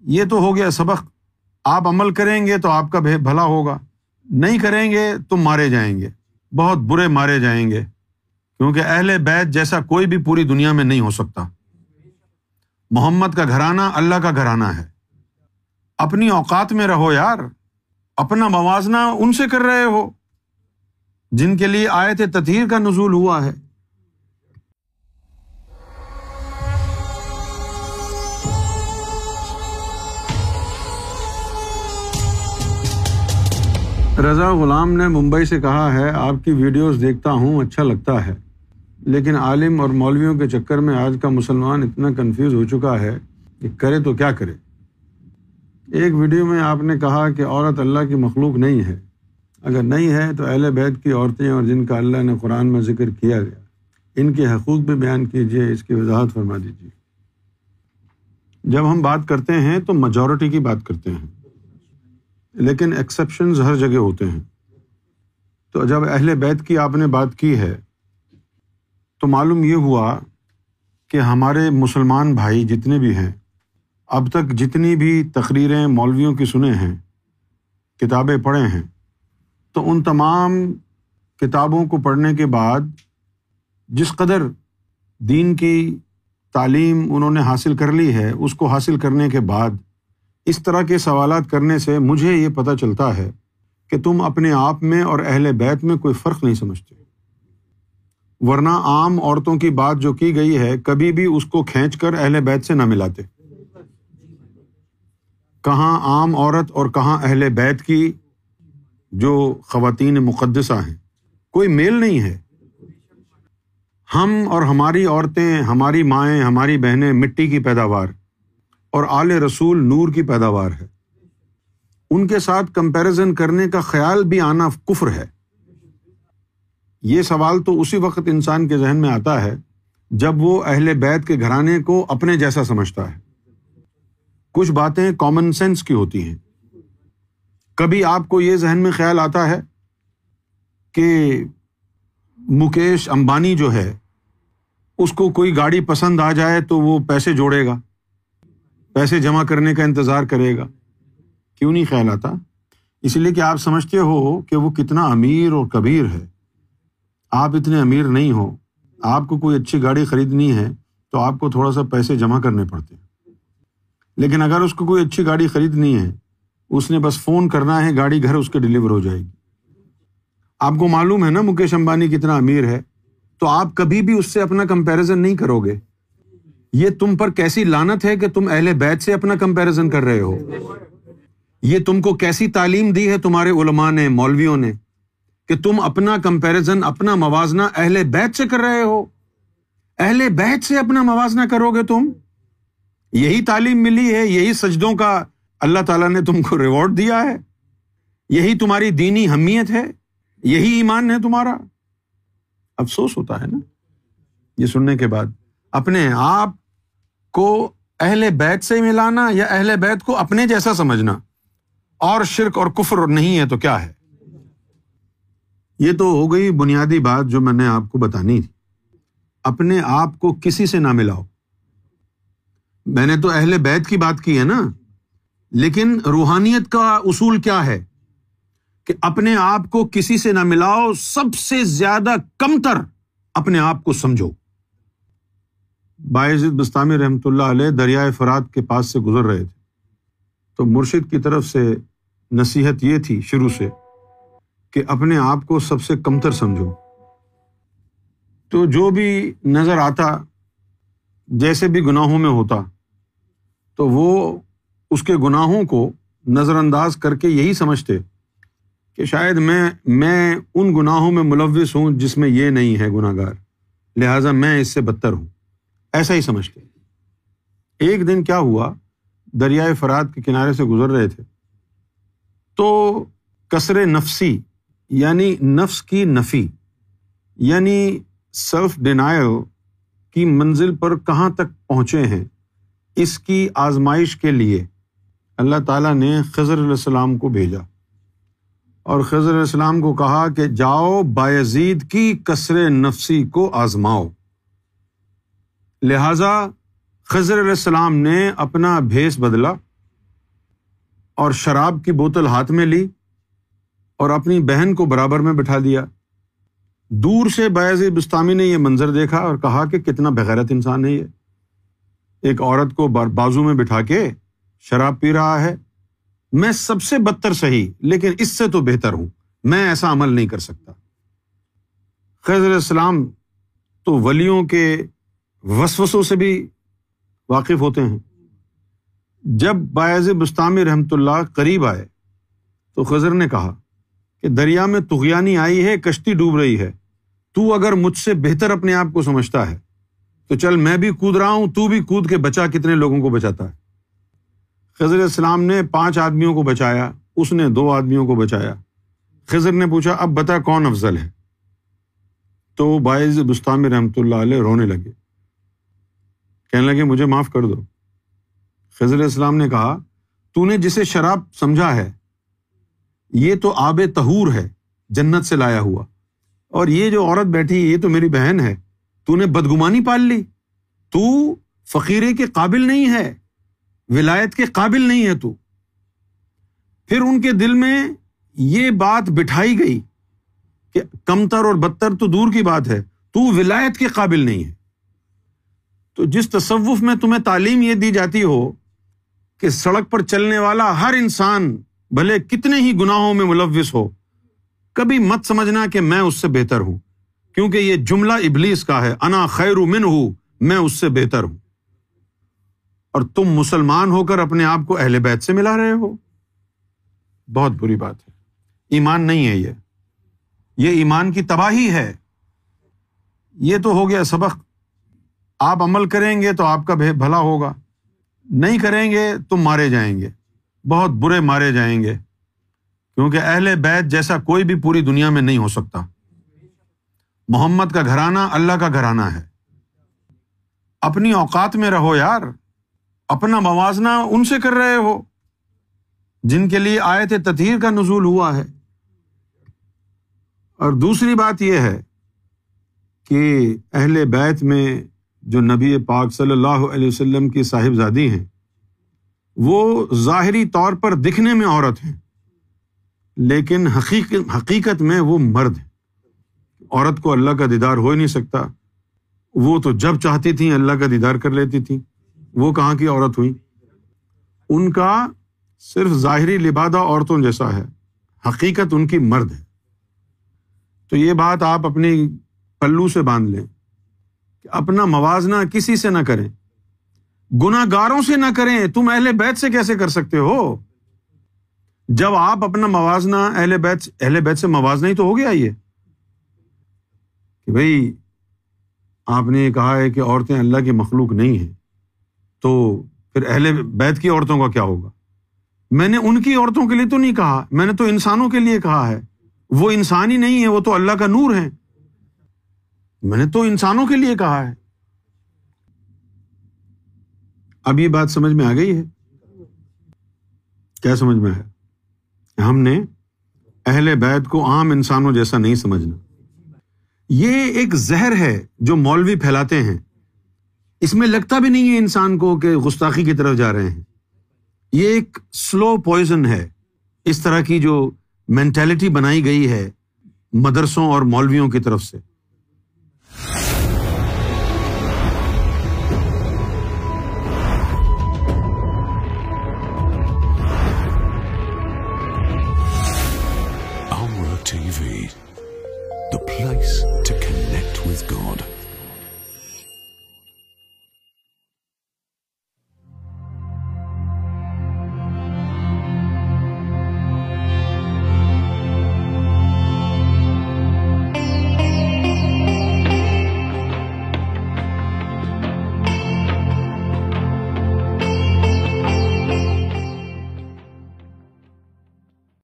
یہ تو ہو گیا سبق۔ آپ عمل کریں گے تو آپ کا بھلا ہوگا۔ نہیں کریں گے تو مارے جائیں گے۔ بہت برے مارے جائیں گے۔ کیونکہ اہل بیت جیسا کوئی بھی پوری دنیا میں نہیں ہو سکتا۔ محمد کا گھرانہ اللہ کا گھرانہ ہے۔ اپنی اوقات میں رہو یار۔ اپنا موازنہ ان سے کر رہے ہو۔ جن کے لیے آئے تھے تطہیر کا نزول ہوا ہے۔ رضا غلام نے ممبئی سے کہا ہے، آپ کی ویڈیوز دیکھتا ہوں اچھا لگتا ہے۔ لیکن عالم اور مولویوں کے چکر میں آج کا مسلمان اتنا کنفیوز ہو چکا ہے کہ کرے تو کیا کرے۔ ایک ویڈیو میں آپ نے کہا کہ عورت اللہ کی مخلوق نہیں ہے۔ اگر نہیں ہے تو اہل بیت کی عورتیں اور جن کا اللہ نے قرآن میں ذکر کیا گیا ان کے حقوق بھی بیان کیجیے اس کی وضاحت فرما دیجیے جب ہم بات کرتے ہیں تو میجورٹی کی بات کرتے ہیں۔ لیکن ایکسیپشنز ہر جگہ ہوتے ہیں۔ تو جب اہل بیت کی آپ نے بات کی ہے، تو معلوم یہ ہوا کہ ہمارے مسلمان بھائی جتنے بھی ہیں، اب تک جتنی بھی تقریریں مولویوں کی سنے ہیں، کتابیں پڑھے ہیں، تو ان تمام کتابوں کو پڑھنے کے بعد جس قدر دین کی تعلیم انہوں نے حاصل کر لی ہے، اس کو حاصل کرنے کے بعد اس طرح کے سوالات کرنے سے مجھے یہ پتہ چلتا ہے کہ تم اپنے آپ میں اور اہل بیت میں کوئی فرق نہیں سمجھتے۔ ورنہ عام عورتوں کی بات جو کی گئی ہے، کبھی بھی اس کو کھینچ کر اہل بیت سے نہ ملاتے۔ کہاں عام عورت اور کہاں اہل بیت کی جو خواتین مقدسہ ہیں، کوئی میل نہیں ہے۔ ہم اور ہماری عورتیں، ہماری مائیں، ہماری بہنیں مٹی کی پیداوار۔ اور آل رسول نور کی پیداوار ہے۔ ان کے ساتھ کمپیرزن کرنے کا خیال بھی آنا کفر ہے۔ یہ سوال تو اسی وقت انسان کے ذہن میں آتا ہے جب وہ اہل بیت کے گھرانے کو اپنے جیسا سمجھتا ہے۔ کچھ باتیں کامن سینس کی ہوتی ہیں۔ کبھی آپ کو یہ ذہن میں خیال آتا ہے کہ مکیش امبانی جو ہے، اس کو کوئی گاڑی پسند آ جائے تو وہ پیسے جوڑے گا۔ پیسے جمع کرنے کا انتظار کرے گا۔ کیوں نہیں خیال آتا؟ اس لیے کہ آپ سمجھتے ہو کہ وہ کتنا امیر اور کبیر ہے۔ آپ اتنے امیر نہیں ہو۔ آپ کو کوئی اچھی گاڑی خریدنی ہے تو آپ کو تھوڑا سا پیسے جمع کرنے پڑتے ہیں۔ لیکن اگر اس کو کوئی اچھی گاڑی خریدنی ہے، اس نے بس فون کرنا ہے، گاڑی گھر اس کے ڈلیور ہو جائے گی۔ آپ کو معلوم ہے نا مکیش امبانی کتنا امیر ہے؟ تو آپ کبھی بھی اس سے اپنا کمپیرزن نہیں کرو گے۔ یہ تم پر کیسی لانت ہے کہ تم اہل بیت سے اپنا کمپیرزن کر رہے ہو؟ یہ تم کو کیسی تعلیم دی ہے تمہارے علماء نے، مولویوں نے، کہ تم اپنا کمپیرزن اپنا موازنہ اہل بیت سے کر رہے ہو؟ اہل بیت سے اپنا موازنہ کرو گے تم؟ یہی تعلیم ملی ہے، یہی سجدوں کا اللہ تعالیٰ نے تم کو ریوارڈ دیا ہے؟ یہی تمہاری دینی حمیت ہے؟ یہی ایمان ہے تمہارا؟ افسوس ہوتا ہے نا؟ یہ سننے کے بعد اپنے آپ کو اہل بیت سے ملانا یا اہل بیت کو اپنے جیسا سمجھنا؟ اور شرک اور کفر نہیں ہے تو کیا ہے؟ یہ تو ہو گئی بنیادی بات جو میں نے آپ کو بتانی تھی۔ اپنے آپ کو کسی سے نہ ملاؤ۔ میں نے تو اہل بیت کی بات کی ہے نا۔ لیکن روحانیت کا اصول کیا ہے؟ کہ اپنے آپ کو کسی سے نہ ملاؤ، سب سے زیادہ کم تر اپنے آپ کو سمجھو۔ باعزت بستانی رحمۃ اللہ علیہ دریائے فرات کے پاس سے گزر رہے تھے۔ تو مرشد کی طرف سے نصیحت یہ تھی شروع سے کہ اپنے آپ کو سب سے کمتر سمجھو۔ تو جو بھی نظر آتا، جیسے بھی گناہوں میں ہوتا، تو وہ اس کے گناہوں کو نظر انداز کر کے یہی سمجھتے کہ شاید میں میں ان گناہوں میں ملوث ہوں جس میں یہ نہیں ہے گناہ گار لہٰذا میں اس سے بدتر ہوں۔ ایسا ہی سمجھتے ایک دن کیا ہوا؟ دریائے فرات کے کنارے سے گزر رہے تھے۔ تو کثر نفسی یعنی نفس کی نفی یعنی سیلف ڈینائل کی منزل پر کہاں تک پہنچے ہیں؟ اس کی آزمائش کے لیے۔ اللہ تعالیٰ نے خضر علیہ السلام کو بھیجا۔ اور خضر علیہ السلام کو کہا کہ جاؤ بایزید کی کثر نفسی کو آزماؤ۔ لہذا خضر علیہ السلام نے اپنا بھیس بدلا اور شراب کی بوتل ہاتھ میں لی اور اپنی بہن کو برابر میں بٹھا دیا۔ دور سے بیض بستانی نے یہ منظر دیکھا اور کہا کہ کتنا بغیرت انسان ہے یہ۔ ایک عورت کو بازو میں بٹھا کے شراب پی رہا ہے۔ میں سب سے بدتر صحیح، لیکن اس سے تو بہتر ہوں۔ میں ایسا عمل نہیں کر سکتا۔ خضر السلام تو ولیوں کے وسوسوں سے بھی واقف ہوتے ہیں۔ جب باعض بستانی رحمۃ اللہ قریب آئے تو خضر نے کہا کہ دریا میں تغیانی آئی ہے، کشتی ڈوب رہی ہے۔ تو اگر مجھ سے بہتر اپنے آپ کو سمجھتا ہے تو چل، میں بھی کود رہا ہوں، تو بھی کود کے بچا کتنے لوگوں کو بچاتا ہے۔ خضر السلام نے پانچ آدمیوں کو بچایا، اس نے دو آدمیوں کو بچایا۔ خضر نے پوچھا، اب بتا کون افضل ہے؟ تو باعث بستان رحمۃ اللہ علیہ رونے لگے۔ کہنے لگے، مجھے معاف کر دو۔ خضر السلام نے کہا، تو نے جسے شراب سمجھا ہے، یہ تو آب تہور ہے، جنت سے لایا ہوا۔ اور یہ جو عورت بیٹھی، یہ تو میری بہن ہے۔ تو نے بدگمانی پال لی۔ تو فقیرے کے قابل نہیں ہے، ولایت کے قابل نہیں ہے تو۔ پھر ان کے دل میں یہ بات بٹھائی گئی کہ کمتر اور بدتر تو دور کی بات ہے، تو ولایت کے قابل نہیں ہے۔ تو جس تصوف میں تمہیں تعلیم یہ دی جاتی ہو کہ سڑک پر چلنے والا ہر انسان بھلے کتنے ہی گناہوں میں ملوث ہو، کبھی مت سمجھنا کہ میں اس سے بہتر ہوں، کیونکہ یہ جملہ ابلیس کا ہے، انا خیر من ہوں میں اس سے بہتر ہوں۔ اور تم مسلمان ہو کر اپنے آپ کو اہل بیت سے ملا رہے ہو۔ بہت بری بات ہے۔ ایمان نہیں ہے یہ۔ یہ ایمان کی تباہی ہے۔ یہ تو ہو گیا سبق۔ آپ عمل کریں گے تو آپ کا بھلا ہوگا۔ نہیں کریں گے تم مارے جائیں گے۔ بہت برے مارے جائیں گے۔ کیونکہ اہل بیت جیسا کوئی بھی پوری دنیا میں نہیں ہو سکتا۔ محمد کا گھرانہ اللہ کا گھرانہ ہے۔ اپنی اوقات میں رہو یار۔ اپنا موازنہ ان سے کر رہے ہو۔ جن کے لیے آئے تطہیر کا نزول ہوا ہے۔ اور دوسری بات یہ ہے کہ اہل بیت میں جو نبی پاک صلی اللہ علیہ وسلم کی صاحبزادی ہیں، وہ ظاہری طور پر دکھنے میں عورت ہیں، لیکن حقیقت حقیقت میں وہ مرد ہیں۔ عورت کو اللہ کا دیدار ہو ہی نہیں سکتا۔ وہ تو جب چاہتی تھیں اللہ کا دیدار کر لیتی تھیں۔ وہ کہاں کی عورت ہوئی؟ ان کا صرف ظاہری لبادہ عورتوں جیسا ہے۔ حقیقت ان کی مرد ہے۔ تو یہ بات آپ اپنی پلو سے باندھ لیں۔ کہ اپنا موازنہ کسی سے نہ کریں۔ گناہ گاروں سے نہ کریں۔ تم اہل بیت سے کیسے کر سکتے ہو؟ جب آپ اپنا موازنہ اہل بیت اہل بیت سے موازنہ ہی تو ہو گیا یہ۔ کہ بھائی آپ نے کہا ہے کہ عورتیں اللہ کی مخلوق نہیں ہیں۔ تو پھر اہل بیت کی عورتوں کا کیا ہوگا؟ میں نے ان کی عورتوں کے لیے تو نہیں کہا۔ میں نے تو انسانوں کے لیے کہا ہے۔ وہ انسان ہی نہیں ہے وہ تو اللہ کا نور ہے میں نے تو انسانوں کے لیے کہا ہے۔ اب یہ بات سمجھ میں آ گئی ہے۔ کیا سمجھ میں ہے ہم نے اہل بیت کو عام انسانوں جیسا نہیں سمجھنا۔ یہ ایک زہر ہے جو مولوی پھیلاتے ہیں۔ اس میں لگتا بھی نہیں ہے انسان کو کہ گستاخی کی طرف جا رہے ہیں۔ یہ ایک سلو پوائزن ہے۔ اس طرح کی جو مینٹلٹی بنائی گئی ہے مدرسوں اور مولویوں کی طرف سے۔